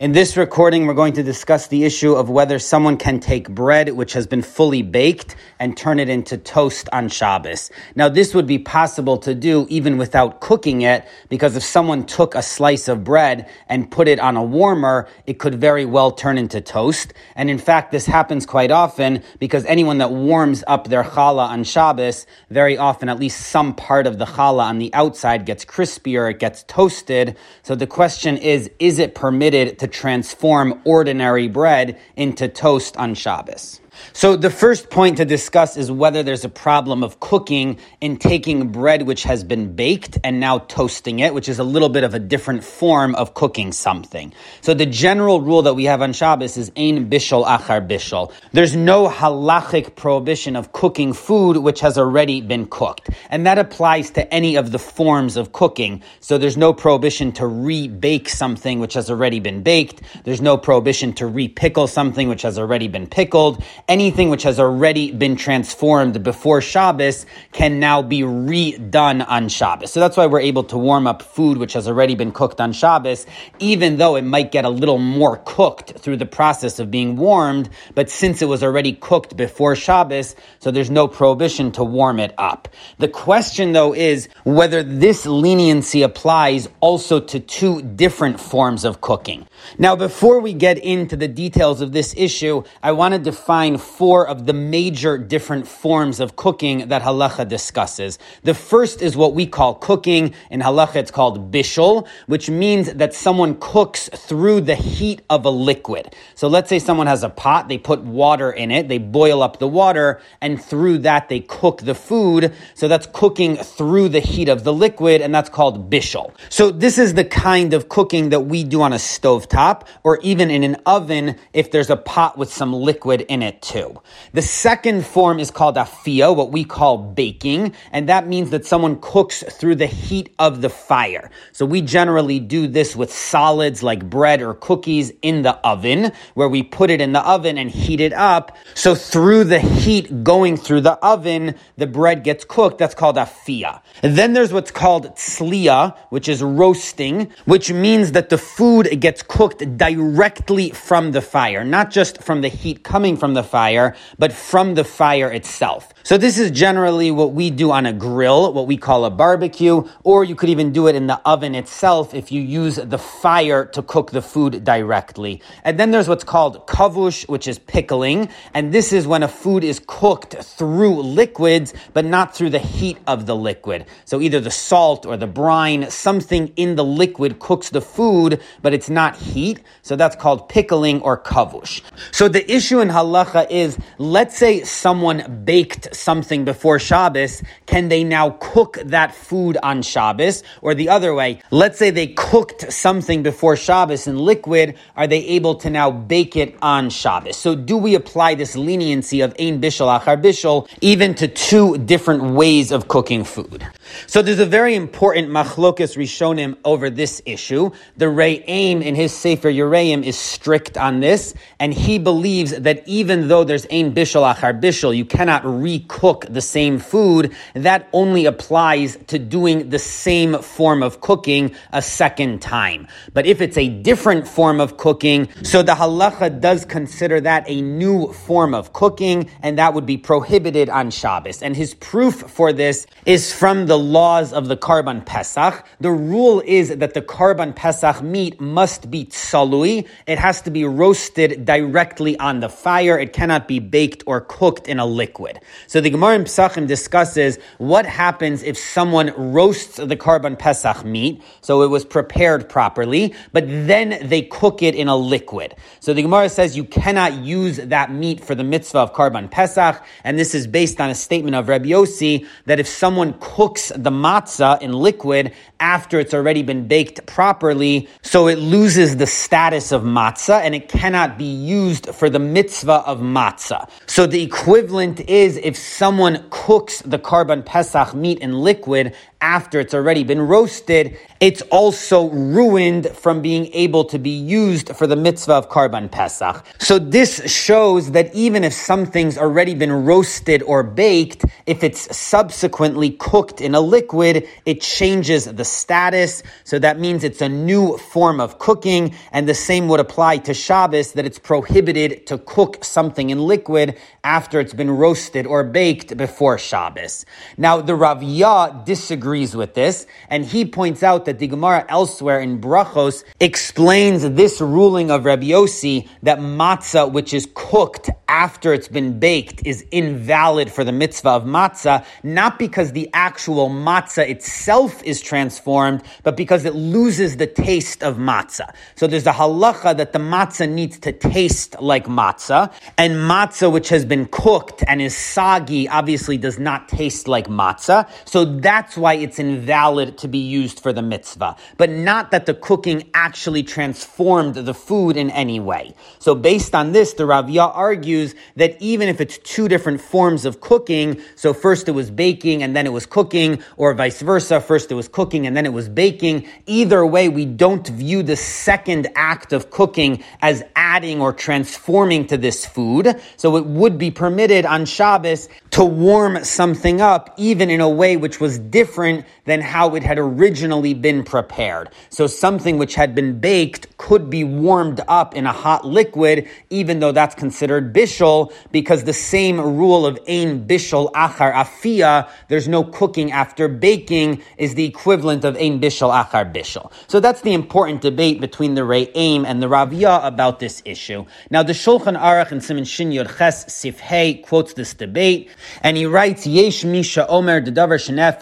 In this recording, we're going to discuss the issue of whether someone can take bread which has been fully baked and turn it into toast on Shabbos. Now, this would be possible to do even without cooking it, because if someone took a slice of bread and put it on a warmer, it could very well turn into toast. And in fact, this happens quite often because anyone that warms up their challah on Shabbos, very often at least some part of the challah on the outside gets crispier, it gets toasted. So the question is, is it permitted to transform ordinary bread into toast on Shabbos. So the first point to discuss is whether there's a problem of cooking in taking bread which has been baked and now toasting it, which is a little bit of a different form of cooking something. So the general rule that we have on Shabbos is ein bishol achar bishol. There's no halachic prohibition of cooking food which has already been cooked. And that applies to any of the forms of cooking. So there's no prohibition to re-bake something which has already been baked. There's no prohibition to re-pickle something which has already been pickled anything which has already been transformed before Shabbos can now be redone on Shabbos. So that's why we're able to warm up food which has already been cooked on Shabbos, even though it might get a little more cooked through the process of being warmed. But since it was already cooked before Shabbos, so there's no prohibition to warm it up. The question though is whether this leniency applies also to two different forms of cooking. Now, before we get into the details of this issue, I want to define four of the major different forms of cooking that halacha discusses. The first is what we call cooking. In halacha, it's called bishul, which means that someone cooks through the heat of a liquid. So let's say someone has a pot, they put water in it, they boil up the water, and through that they cook the food. So that's cooking through the heat of the liquid, and that's called bishul. So this is the kind of cooking that we do on a stove top, or even in an oven if there's a pot with some liquid in it The second form is called afia, what we call baking, and that means that someone cooks through the heat of the fire. So we generally do this with solids like bread or cookies in the oven, where we put it in the oven and heat it up. So through the heat going through the oven, the bread gets cooked. That's called afia. Then there's what's called tzliya, which is roasting, which means that the food gets cooked directly from the fire, not just from the heat coming from the fire, but from the fire itself. So this is generally what we do on a grill, what we call a barbecue, or you could even do it in the oven itself if you use the fire to cook the food directly. And then there's what's called kavush, which is pickling, and this is when a food is cooked through liquids, but not through the heat of the liquid. So either the salt or the brine, something in the liquid cooks the food, but it's not heat. So that's called pickling or kavush. So the issue in halacha is, let's say someone baked something before Shabbos, can they now cook that food on Shabbos? Or the other way, let's say they cooked something before Shabbos in liquid, are they able to now bake it on Shabbos? So do we apply this leniency of ein bishul achar bishul even to two different ways of cooking food? So there's a very important machlokas rishonim over this issue. The Re'im in his Sefer Yereim is strict on this, and he believes that even though there's ein bishul achar bishul, you cannot recook the same food. That only applies to doing the same form of cooking a second time. But if it's a different form of cooking, so the halacha does consider that a new form of cooking, and that would be prohibited on Shabbos. And his proof for this is from the laws of the Karban Pesach. The rule is that the Karban Pesach meat must be tsalui. It has to be roasted directly on the fire. It cannot be baked or cooked in a liquid. So the Gemara in Pesachim discusses what happens if someone roasts the Karban Pesach meat, so it was prepared properly, but then they cook it in a liquid. So the Gemara says you cannot use that meat for the mitzvah of Karban Pesach, and this is based on a statement of Rabbi Yossi that if someone cooks the matzah in liquid after it's already been baked properly, so it loses the status of matzah and it cannot be used for the mitzvah of matzah. So the equivalent is if someone cooks the Karban Pesach meat in liquid after it's already been roasted, it's also ruined from being able to be used for the mitzvah of Karban Pesach. So this shows that even if something's already been roasted or baked, if it's subsequently cooked in a liquid, it changes the status. So that means it's a new form of cooking, and the same would apply to Shabbos, that it's prohibited to cook something in liquid after it's been roasted or baked before Shabbos. Now, the Raviyah disagrees with this, and he points out that the Gemara elsewhere in Brachos explains this ruling of Rabbi Yossi that matzah, which is cooked after it's been baked, is invalid for the mitzvah of matzah, not because the actual matzah itself is transformed, but because it loses the taste of matzah. So there's a halacha that the matzah needs to taste like matzah, and matzah which has been cooked and is soggy obviously does not taste like matzah. So that's why it's invalid to be used for the mitzvah, but not that the cooking actually transformed the food in any way. So based on this, the Raviyah argues that even if it's two different forms of cooking, so first it was baking and then it was cooking, or vice versa, first it was cooking and then it was baking, either way, we don't view the second act of cooking as adding or transforming to this food. So it would be permitted on Shabbos to warm something up, even in a way which was different different than how it had originally been prepared. So something which had been baked could be warmed up in a hot liquid, even though that's considered bishul, because the same rule of ein bishul achar afia, there's no cooking after baking, is the equivalent of ein bishul achar bishul. So that's the important debate between the Re'aim and the Raviyah about this issue. Now the Shulchan Aruch and Simon Shin Yod Ches Sifhei quotes this debate, and he writes, Yesh Misha Omer Dedavar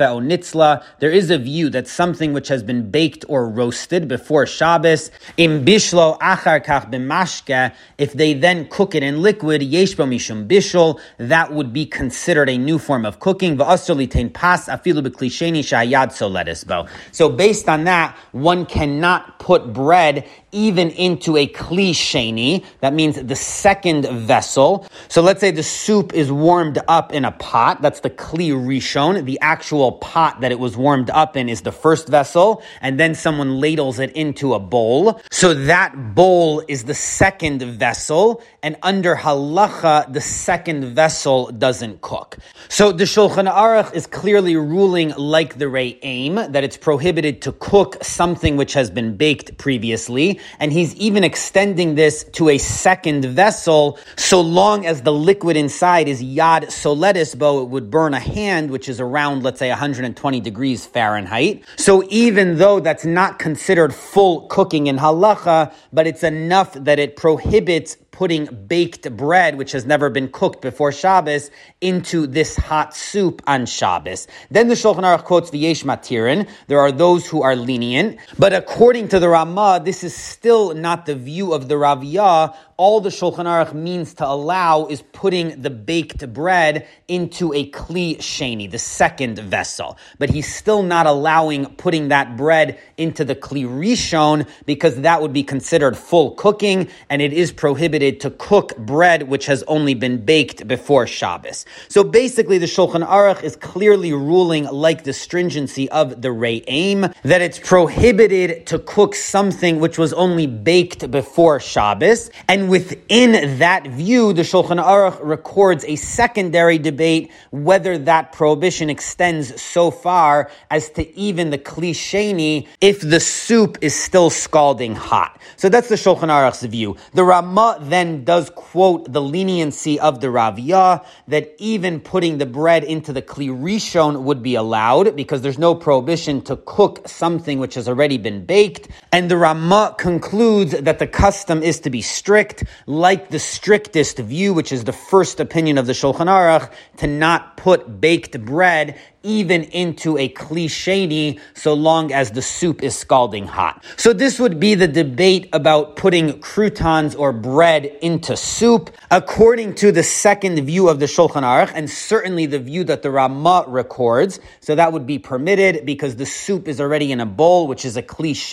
O Nitzla, there is a view that something which has been baked or roasted before Shabbos, im bishlo achar kach b'mashke, if they then cook it in liquid, yesh mishum bishol, that would be considered a new form of cooking. V'asr pas afilu b'klisheni shayad soletis So based on that, one cannot put bread even into a kli sheni. That means the second vessel. So let's say the soup is warmed up in a pot. That's the kli rishon. The actual pot that it was warmed up in is the first vessel, and then someone ladles it into a bowl. So that bowl is the second vessel, and under halacha, the second vessel doesn't cook. So the Shulchan Aruch is clearly ruling like the Re'aim that it's prohibited to cook something which has been baked previously and he's even extending this to a second vessel, so long as the liquid inside is yad soletis bo, it would burn a hand, which is around, let's say, 120 degrees Fahrenheit. So even though that's not considered full cooking in halacha, but it's enough that it prohibits putting baked bread, which has never been cooked before Shabbos, into this hot soup on Shabbos. Then the Shulchan Aruch quotes the Yesh Matirin. There are those who are lenient, but according to the Ramah, this is still not the view of the Raviyah all the Shulchan Aruch means to allow is putting the baked bread into a kli sheni, the second vessel. But he's still not allowing putting that bread into the kli rishon because that would be considered full cooking, and it is prohibited to cook bread which has only been baked before Shabbos. So basically, the Shulchan Aruch is clearly ruling, like the stringency of the Re'aim, that it's prohibited to cook something which was only baked before Shabbos, and within that view, the Shulchan Aruch records a secondary debate whether that prohibition extends so far as to even the klisheni if the soup is still scalding hot. So that's the Shulchan Aruch's view. The Ramah then does quote the leniency of the Raviyah that even putting the bread into the kli rishon would be allowed because there's no prohibition to cook something which has already been baked. And the Ramah concludes that the custom is to be strict like the strictest view, which is the first opinion of the Shulchan Aruch, to not put baked bread even into a cliche so long as the soup is scalding hot. So this would be the debate about putting croutons or bread into soup. According to the second view of the Shulchan Aruch, and certainly the view that the Ramah records, so that would be permitted because the soup is already in a bowl, which is a cliche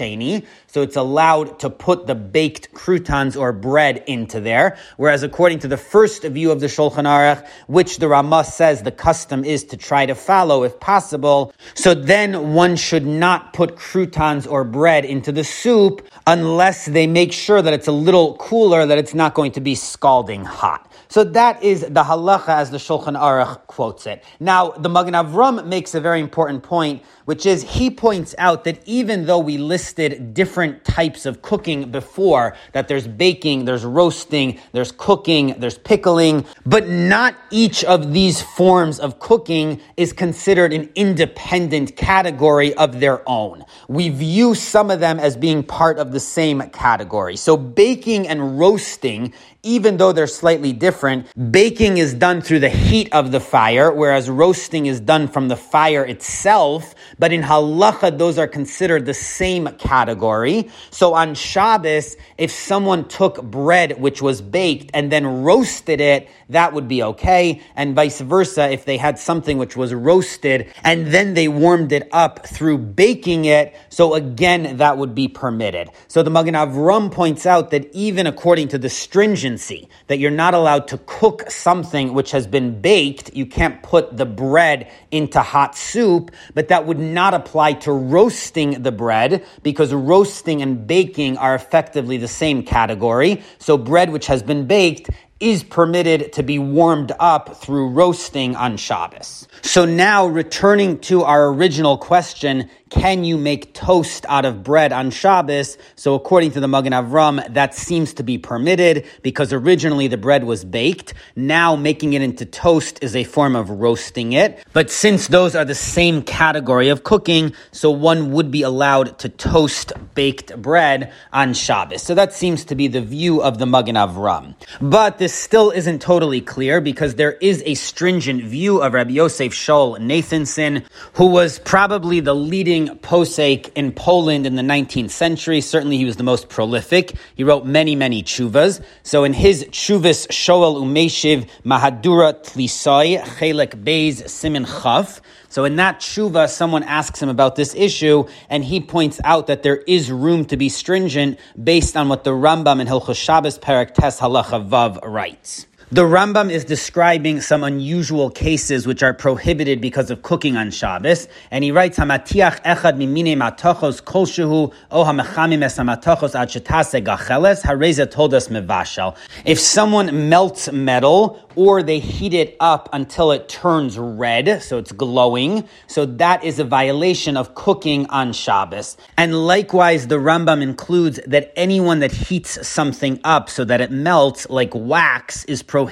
so it's allowed to put the baked croutons or bread into there. Whereas according to the first view of the Shulchan Aruch, which the Ramah says the custom is to try to follow, if possible. So then one should not put croutons or bread into the soup unless they make sure that it's a little cooler, that it's not going to be scalding hot. So that is the halacha as the Shulchan Aruch quotes it. Now, the Magen Avram makes a very important point which is he points out that even though we listed different types of cooking before, that there's baking, there's roasting, there's cooking, there's pickling, but not each of these forms of cooking is considered an independent category of their own. We view some of them as being part of the same category. So baking and roasting even though they're slightly different, baking is done through the heat of the fire, whereas roasting is done from the fire itself. But in halacha, those are considered the same category. So on Shabbos, if someone took bread which was baked and then roasted it, that would be okay. And vice versa, if they had something which was roasted and then they warmed it up through baking it, so again, that would be permitted. So the Magen Avram points out that even according to the stringency, that you're not allowed to cook something which has been baked, you can't put the bread into hot soup, but that would not apply to roasting the bread because roasting and baking are effectively the same category. So bread which has been baked is permitted to be warmed up through roasting on Shabbos. So now returning to our original question, can you make toast out of bread on Shabbos? So according to the Magen Avram, that seems to be permitted because originally the bread was baked. Now making it into toast is a form of roasting it. But since those are the same category of cooking, so one would be allowed to toast baked bread on Shabbos. So that seems to be the view of the Magen Avram. But this still isn't totally clear because there is a stringent view of Rabbi Yosef Shaul Nathanson, who was probably the leading posek in Poland in the 19th century. Certainly he was the most prolific. He wrote many, many chuvas. So in his chuvas Shoel Umeshiv Mahadura Tlisai Chelek Beis Simin Chaf, so in that tshuva, someone asks him about this issue, and he points out that there is room to be stringent based on what the Rambam in Hilchos Shabbos Perak Tes Halacha Vav writes. The Rambam is describing some unusual cases which are prohibited because of cooking on Shabbos, and he writes, "Hamatiach echad mimine matachos kolshehu o hamechamim es hamatachos ad shetase gacheles hareza told us mevashel." If someone melts metal or they heat it up until it turns red, so it's glowing, so that is a violation of cooking on Shabbos. And likewise, the Rambam includes that anyone that heats something up so that it melts like wax is prohibited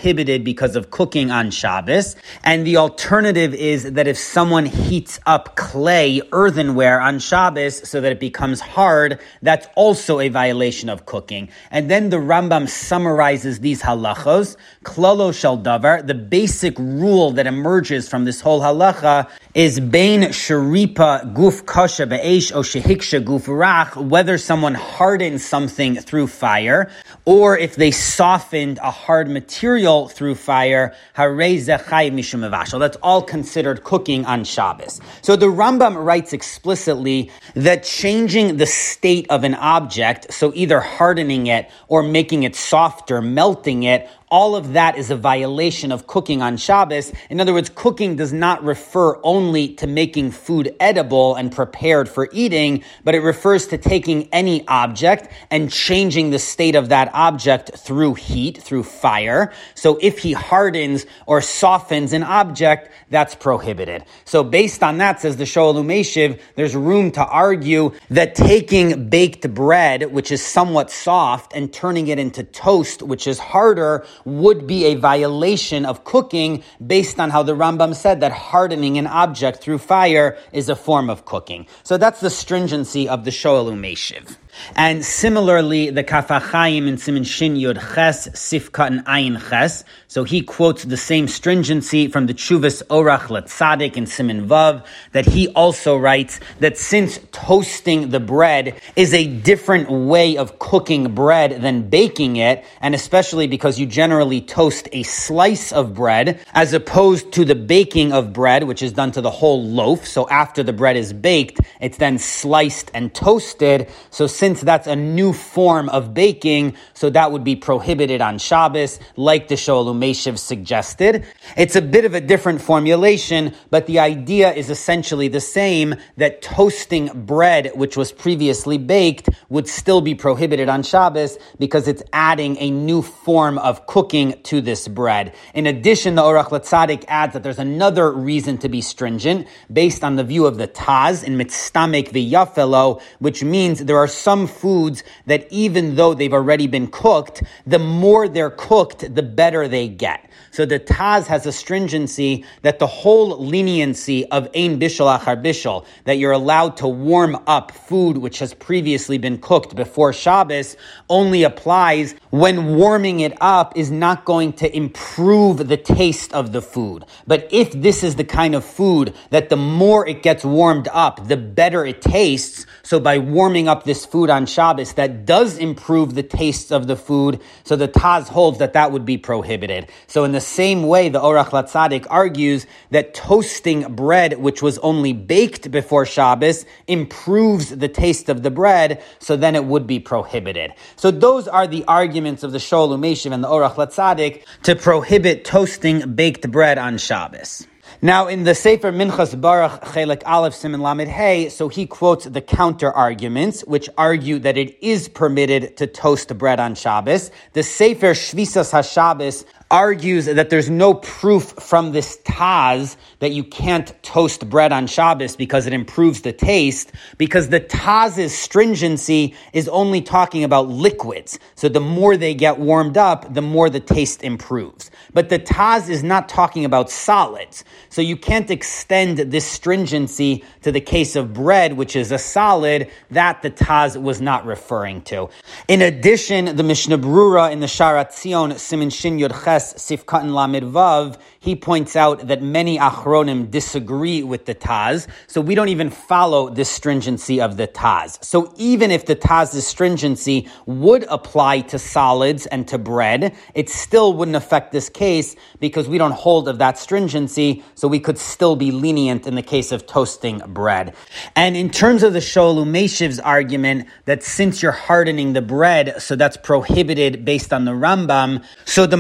because of cooking on Shabbos. And the alternative is that if someone heats up clay, earthenware on Shabbos so that it becomes hard, that's also a violation of cooking. And then the Rambam summarizes these halachos. Klalo shall davar, the basic rule that emerges from this whole halacha is bain sharipa guf kasha be'esh o shehiksha guf rach, whether someone hardens something through fire, or if they softened a hard material through fire, that's all considered cooking on Shabbos. So the Rambam writes explicitly that changing the state of an object, so either hardening it or making it softer, melting it, all of that is a violation of cooking on Shabbos. In other words, cooking does not refer only to making food edible and prepared for eating, but it refers to taking any object and changing the state of that object through heat, through fire. So if he hardens or softens an object, that's prohibited. So based on that, says the Shoel Umeshiv, there's room to argue that taking baked bread, which is somewhat soft, and turning it into toast, which is harder, would be a violation of cooking based on how the Rambam said that hardening an object through fire is a form of cooking. So that's the stringency of the Shoel Umeshiv. And similarly, the Kaf HaChaim in Simin Shin Yod Ches, Sifka and Ayin Ches. So he quotes the same stringency from the Chuvas Orach Latzadik in Simin Vav, that he also writes that since toasting the bread is a different way of cooking bread than baking it, and especially because you generally generally toast a slice of bread as opposed to the baking of bread, which is done to the whole loaf. So after the bread is baked, it's then sliced and toasted. So since that's a new form of baking, so that would be prohibited on Shabbos, like the Shoel Umeshiv suggested. It's a bit of a different formulation, but the idea is essentially the same that toasting bread, which was previously baked, would still be prohibited on Shabbos because it's adding a new form of cooking to this bread. In addition, the Orach Latzadik adds that there's another reason to be stringent based on the view of the Taz in Mitztamek V'Yafelo, which means there are some foods that even though they've already been cooked, the more they're cooked, the better they get. So the Taz has a stringency that the whole leniency of Ein Bishul Achar Bishul, that you're allowed to warm up food which has previously been cooked before Shabbos, only applies when warming it up is not going to improve the taste of the food. But if this is the kind of food that the more it gets warmed up, the better it tastes, so by warming up this food on Shabbos, that does improve the tastes of the food, so the Taz holds that that would be prohibited. So in the same way, the Orach Latzadik argues that toasting bread, which was only baked before Shabbos, improves the taste of the bread, so then it would be prohibited. So those are the arguments of the Shoel Umeshiv and the Orach Latzadik to prohibit toasting baked bread on Shabbos. Now, in the Sefer Minchas Baruch Chelik Aleph Simon Lamed Hey, so he quotes the counter arguments, which argue that it is permitted to toast bread on Shabbos. The Sefer Shvisas HaShabbos argues that there's no proof from this Taz that you can't toast bread on Shabbos because it improves the taste, because the Taz's stringency is only talking about liquids. So the more they get warmed up, the more the taste improves. But the Taz is not talking about solids. So you can't extend this stringency to the case of bread, which is a solid, that the Taz was not referring to. In addition, the Mishnah Brura in the Sharat Zion, Simin Shin Yod Ches, Sifkat Lamed Vav, he points out that many Achronim disagree with the Taz, so we don't even follow this stringency of the Taz. So even if the Taz's stringency would apply to solids and to bread, it still wouldn't affect this case because we don't hold of that stringency, so we could still be lenient in the case of toasting bread. And in terms of the Shoel Umeshiv's argument that since you're hardening the bread, so that's prohibited based on the Rambam, so the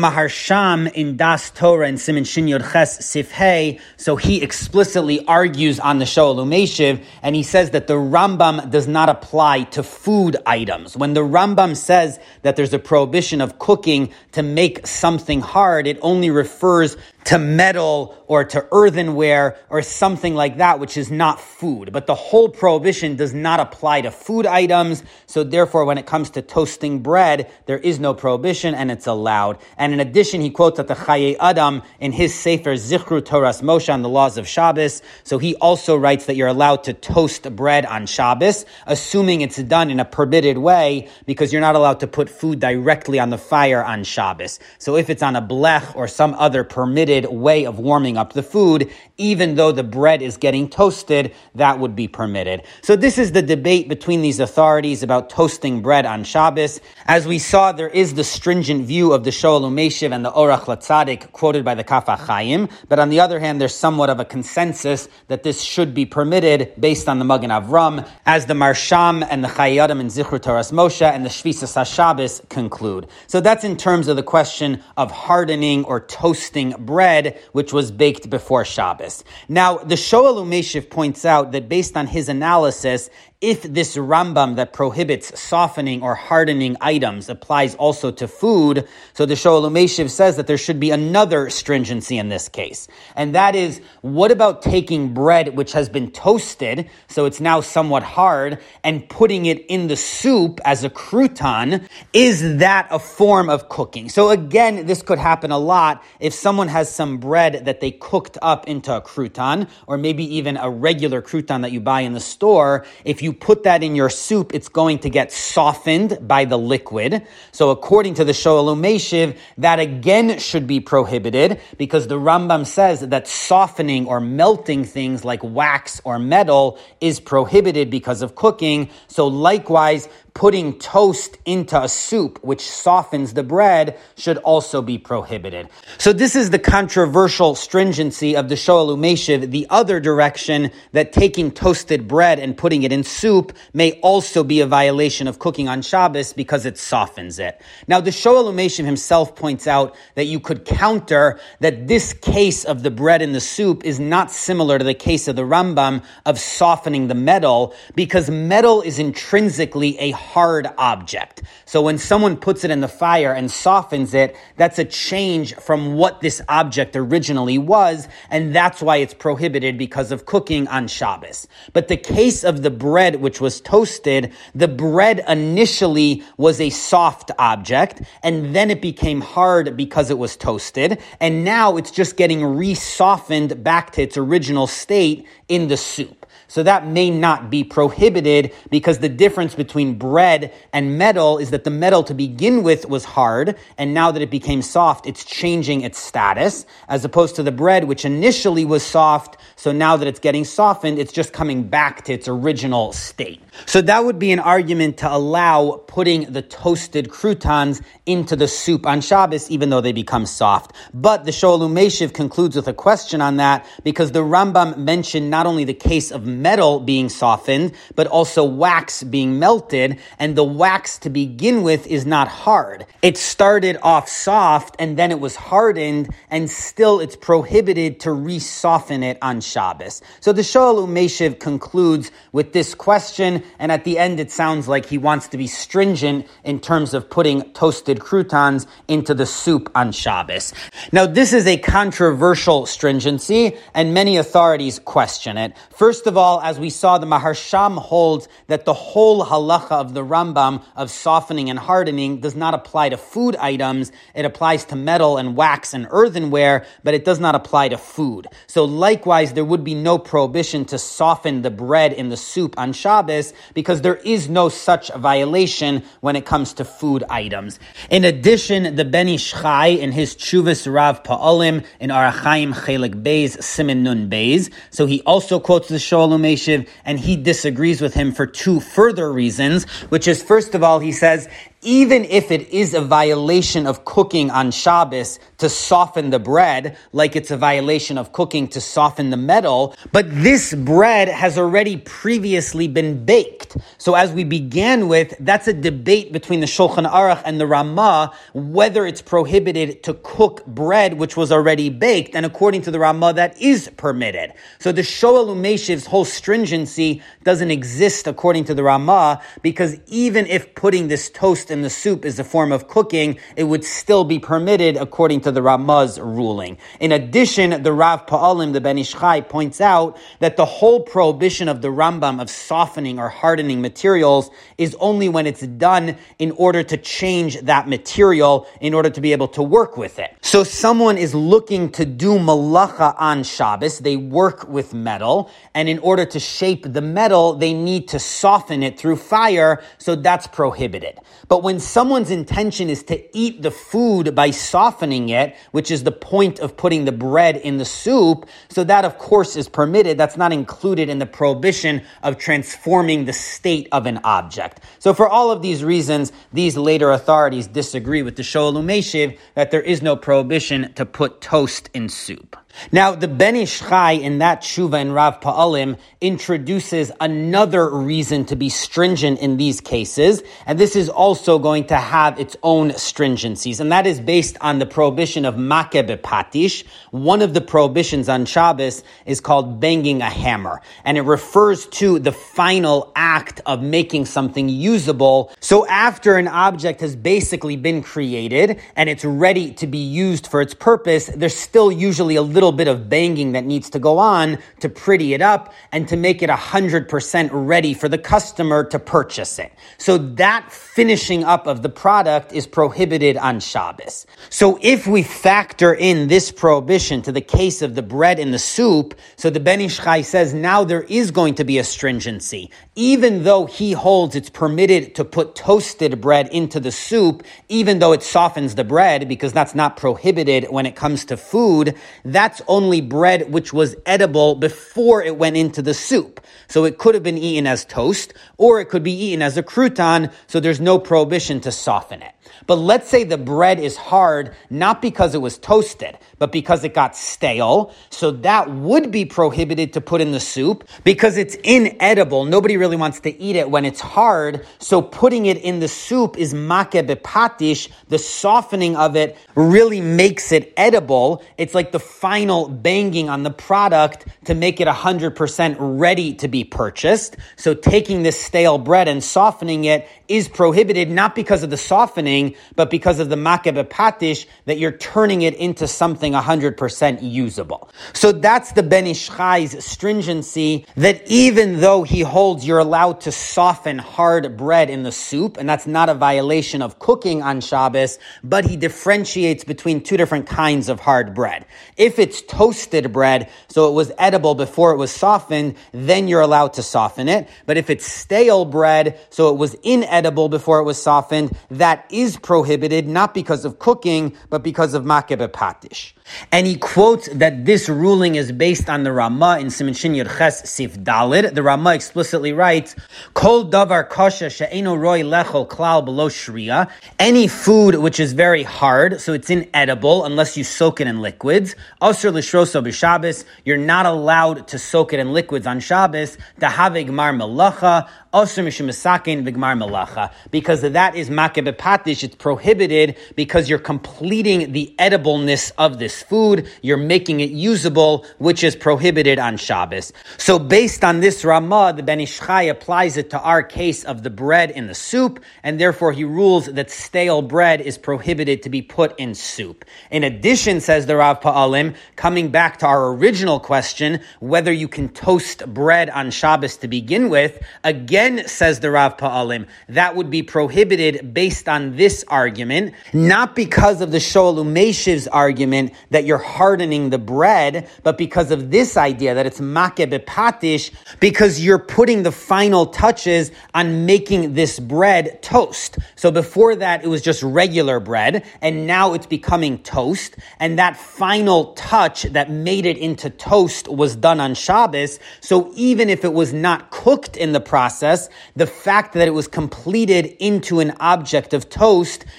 Maharsham in Das Torah and Simon Shin Yod Ches Sifhei, so he explicitly argues on the Shoel Umeshiv, and he says that the Rambam does not apply to food items. When the Rambam says that there's a prohibition of cooking to make something hard, it only refers to metal or to earthenware or something like that, which is not food. But the whole prohibition does not apply to food items. So therefore, when it comes to toasting bread, there is no prohibition and it's allowed. And in addition, he quotes at the Chaye Adam in his Sefer Zichru Toras Moshe on the laws of Shabbos. So he also writes that you're allowed to toast bread on Shabbos, assuming it's done in a permitted way, because you're not allowed to put food directly on the fire on Shabbos. So if it's on a blech or some other permitted way of warming up the food, even though the bread is getting toasted, that would be permitted. So this is the debate between these authorities about toasting bread on Shabbos. As we saw, there is the stringent view of the Shoel Umeshiv and the Orach Latzadik quoted by the Kaf HaChaim, but on the other hand, there's somewhat of a consensus that this should be permitted based on the Magen Avram, as the Marsham and the Chayadim and Zichru Toras Moshe and the Shvisas HaShabbos conclude. So that's in terms of the question of hardening or toasting bread bread which was baked before Shabbos. Now, the Shoel Umeshiv points out that based on his analysis, if this Rambam that prohibits softening or hardening items applies also to food, so the Shoel Umeshiv says that there should be another stringency in this case. And that is, what about taking bread which has been toasted, so it's now somewhat hard, and putting it in the soup as a crouton? Is that a form of cooking? So again, this could happen a lot if someone has some bread that they cooked up into a crouton, or maybe even a regular crouton that you buy in the store. If you you put that in your soup, it's going to get softened by the liquid. So according to the Shoel Umeshiv, that again should be prohibited because the Rambam says that softening or melting things like wax or metal is prohibited because of cooking. So likewise, putting toast into a soup which softens the bread should also be prohibited. So this is the controversial stringency of the Shoel Umeshiv, the other direction that taking toasted bread and putting it in soup may also be a violation of cooking on Shabbos because it softens it. Now the Shoel himself points out that you could counter that this case of the bread in the soup is not similar to the case of the Rambam of softening the metal because metal is intrinsically a hard object. So when someone puts it in the fire and softens it, that's a change from what this object originally was, and that's why it's prohibited because of cooking on Shabbos. But the case of the bread which was toasted, the bread initially was a soft object, and then it became hard because it was toasted, and now it's just getting re-softened back to its original state in the soup. So that may not be prohibited because the difference between bread and metal is that the metal to begin with was hard, and now that it became soft, it's changing its status, as opposed to the bread, which initially was soft, so now that it's getting softened, it's just coming back to its original state. So that would be an argument to allow putting the toasted croutons into the soup on Shabbos, even though they become soft. But the Shoel Umeshiv concludes with a question on that because the Rambam mentioned not only the case of metal being softened, but also wax being melted. And the wax to begin with is not hard. It started off soft and then it was hardened and still it's prohibited to re-soften it on Shabbos. So the Shoel Umeshiv concludes with this question. And at the end, it sounds like he wants to be stringent in terms of putting toasted croutons into the soup on Shabbos. Now, this is a controversial stringency and many authorities question it. First of all, all, as we saw, the Maharsham holds that the whole halacha of the Rambam of softening and hardening does not apply to food items. It applies to metal and wax and earthenware, but it does not apply to food. So likewise, there would be no prohibition to soften the bread in the soup on Shabbos because there is no such violation when it comes to food items. In addition, the Ben Ish Chai in his Chuvas Rav Pa'olim in Orach Chaim Chelik Beis Simin Nun Beis, so he also quotes the Shoel Meshiv, and he disagrees with him for two further reasons, which is first of all, he says, even if it is a violation of cooking on Shabbos to soften the bread, like it's a violation of cooking to soften the metal, but this bread has already previously been baked. So as we began with, that's a debate between the Shulchan Aruch and the Ramah, whether it's prohibited to cook bread which was already baked, and according to the Ramah, that is permitted. So the Shoel Umeshiv's whole stringency doesn't exist according to the Ramah, because even if putting this toast in the soup is a form of cooking, it would still be permitted according to the Ramah's ruling. In addition, the Rav Pa'alim, the Ben Ish Chai, points out that the whole prohibition of the Rambam of softening or hardening materials is only when it's done in order to change that material in order to be able to work with it. So someone is looking to do malacha on Shabbos, they work with metal, and in order to shape the metal, they need to soften it through fire, so that's prohibited. But when someone's intention is to eat the food by softening it, which is the point of putting the bread in the soup, so that of course is permitted. That's not included in the prohibition of transforming the state of an object. So for all of these reasons, these later authorities disagree with the Umeshiv that there is no prohibition to put toast in soup. Now, the Ben Ish Chai in that Shuva in Rav Pa'alim introduces another reason to be stringent in these cases, and this is also going to have its own stringencies, and that is based on the prohibition of Makeh Patish. One of the prohibitions on Shabbos is called banging a hammer, and it refers to the final act of making something usable. So after an object has basically been created and it's ready to be used for its purpose, there's still usually a little little bit of banging that needs to go on to pretty it up and to make it 100% ready for the customer to purchase it. So that finishing up of the product is prohibited on Shabbos. So if we factor in this prohibition to the case of the bread and the soup, so the Ben Ish Chai says now there is going to be a stringency. Even though he holds it's permitted to put toasted bread into the soup, even though it softens the bread, because that's not prohibited when it comes to food, that's only bread which was edible before it went into the soup. So it could have been eaten as toast, or it could be eaten as a crouton, so there's no prohibition to soften it. But let's say the bread is hard, not because it was toasted, but because it got stale. So that would be prohibited to put in the soup because it's inedible. Nobody really wants to eat it when it's hard. So putting it in the soup is makeh bepatish. The softening of it really makes it edible. It's like the final banging on the product to make it 100% ready to be purchased. So taking this stale bread and softening it is prohibited, not because of the softening, but because of the makeh bepatish, that you're turning it into something 100% usable. So that's the Ben Ish Chai's stringency, that even though he holds you're allowed to soften hard bread in the soup, and that's not a violation of cooking on Shabbos, but he differentiates between two different kinds of hard bread. If it's toasted bread, so it was edible before it was softened, then you're allowed to soften it. But if it's stale bread, so it was inedible before it was softened, that is prohibited, not because of cooking, but because of makeh bepatish. And he quotes that this ruling is based on the Rama in Siman Shin Ches Sif Dalid. The Rama explicitly writes, Kol davar kosha she'eno roy lechol klal below shria. Any food which is very hard, so it's inedible unless you soak it in liquids. Asr lishroso b'Shabbos. You're not allowed to soak it in liquids on Shabbos. Dahavig mar melacha. Asr mishimasakin vigmar melacha. Because that is makeh bepatish. It's prohibited because you're completing the edibleness of this food, you're making it usable, which is prohibited on Shabbos. So based on this Ramah, the Ben Ish Chai applies it to our case of the bread in the soup, and therefore he rules that stale bread is prohibited to be put in soup. In addition, says the Rav Pa'alim, coming back to our original question, whether you can toast bread on Shabbos to begin with, again, says the Rav Pa'alim, that would be prohibited based on this argument, not because of the Umeshiv's argument that you're hardening the bread, but because of this idea that it's makeh bepatish, because you're putting the final touches on making this bread toast. So before that, it was just regular bread, and now it's becoming toast, and that final touch that made it into toast was done on Shabbos. So even if it was not cooked in the process, the fact that it was completed into an object of toast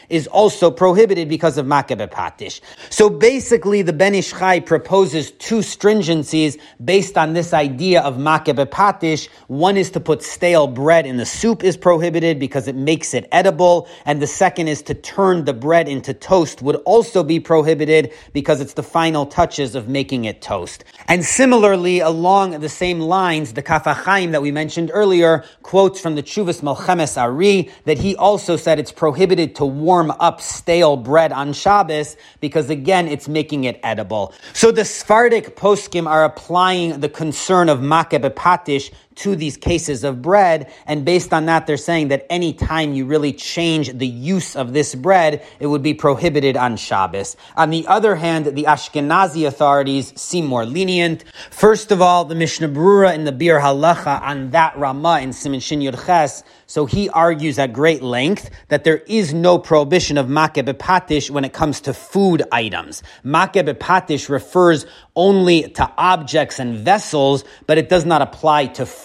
is also prohibited because of makeh bepatish. So basically, the Ben Ish Chai proposes two stringencies based on this idea of makeh bepatish. One is to put stale bread in the soup is prohibited because it makes it edible, and the second is to turn the bread into toast would also be prohibited because it's the final touches of making it toast. And similarly, along the same lines, the Kaf HaChaim that we mentioned earlier quotes from the Chuvas Melchemes Ari that he also said it's prohibited to warm up stale bread on Shabbos because again, it's making it edible. So the Sephardic poskim are applying the concern of makeh bepatish to these cases of bread. And based on that, they're saying that any time you really change the use of this bread, it would be prohibited on Shabbos. On the other hand, the Ashkenazi authorities seem more lenient. First of all, the Mishnah Brura in the Biur Halacha on that Ramah in Siman Shin Yud Ches, so he argues at great length that there is no prohibition of makeh bepatish when it comes to food items. Makeh bepatish refers only to objects and vessels, but it does not apply to food.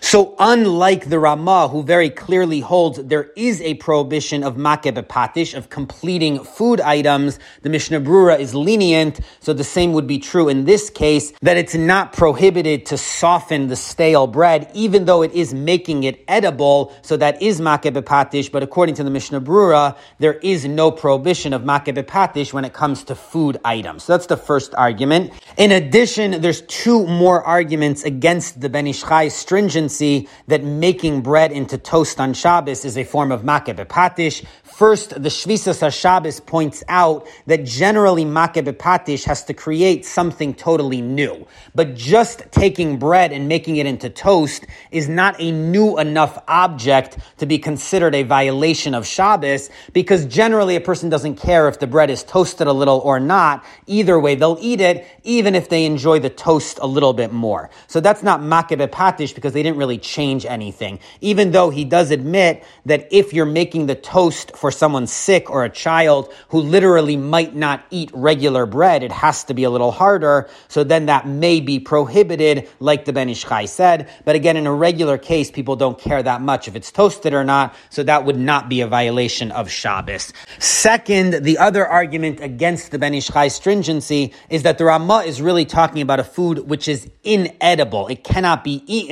So unlike the Ramah, who very clearly holds there is a prohibition of makeh bepatish, of completing food items, the Mishnah Brura is lenient, so the same would be true in this case, that it's not prohibited to soften the stale bread, even though it is making it edible, so that is makeh bepatish, but according to the Mishnah Brura, there is no prohibition of makeh bepatish when it comes to food items. So that's the first argument. In addition, there's two more arguments against the Ben Ish Chai stringency that making bread into toast on Shabbos is a form of makeh. First, the Shvisas HaShabbos points out that generally makeh has to create something totally new. But just taking bread and making it into toast is not a new enough object to be considered a violation of Shabbos because generally a person doesn't care if the bread is toasted a little or not. Either way, they'll eat it even if they enjoy the toast a little bit more. So that's not makeh because they didn't really change anything. Even though he does admit that if you're making the toast for someone sick or a child who literally might not eat regular bread, it has to be a little harder. So then that may be prohibited, like the Ben Ish Chai said. But again, in a regular case, people don't care that much if it's toasted or not. So that would not be a violation of Shabbos. Second, the other argument against the Ben Ish Chai stringency is that the Ramah is really talking about a food which is inedible. It cannot be eaten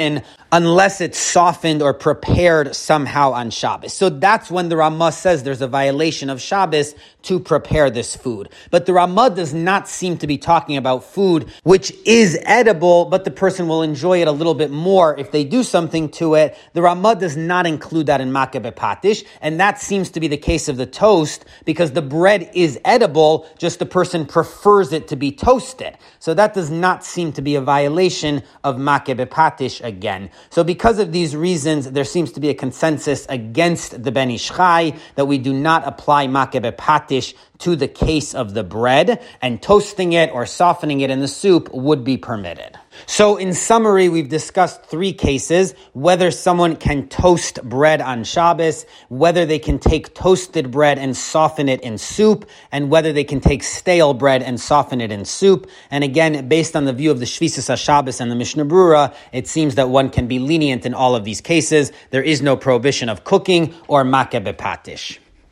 unless it's softened or prepared somehow on Shabbos. So that's when the Ramah says there's a violation of Shabbos to prepare this food. But the Ramah does not seem to be talking about food which is edible, but the person will enjoy it a little bit more if they do something to it. The Ramah does not include that in makeh bepatish, and that seems to be the case of the toast because the bread is edible, just the person prefers it to be toasted. So that does not seem to be a violation of makeh bepatish again. So because of these reasons, there seems to be a consensus against the Ben Ish Chai that we do not apply makeh bepatish to the case of the bread, and toasting it or softening it in the soup would be permitted. So, in summary, we've discussed three cases whether someone can toast bread on Shabbos, whether they can take toasted bread and soften it in soup, and whether they can take stale bread and soften it in soup. And again, based on the view of the Shvisas HaShabbos and the Mishnah Brura, it seems that one can be lenient in all of these cases. There is no prohibition of cooking or makeh bepatish.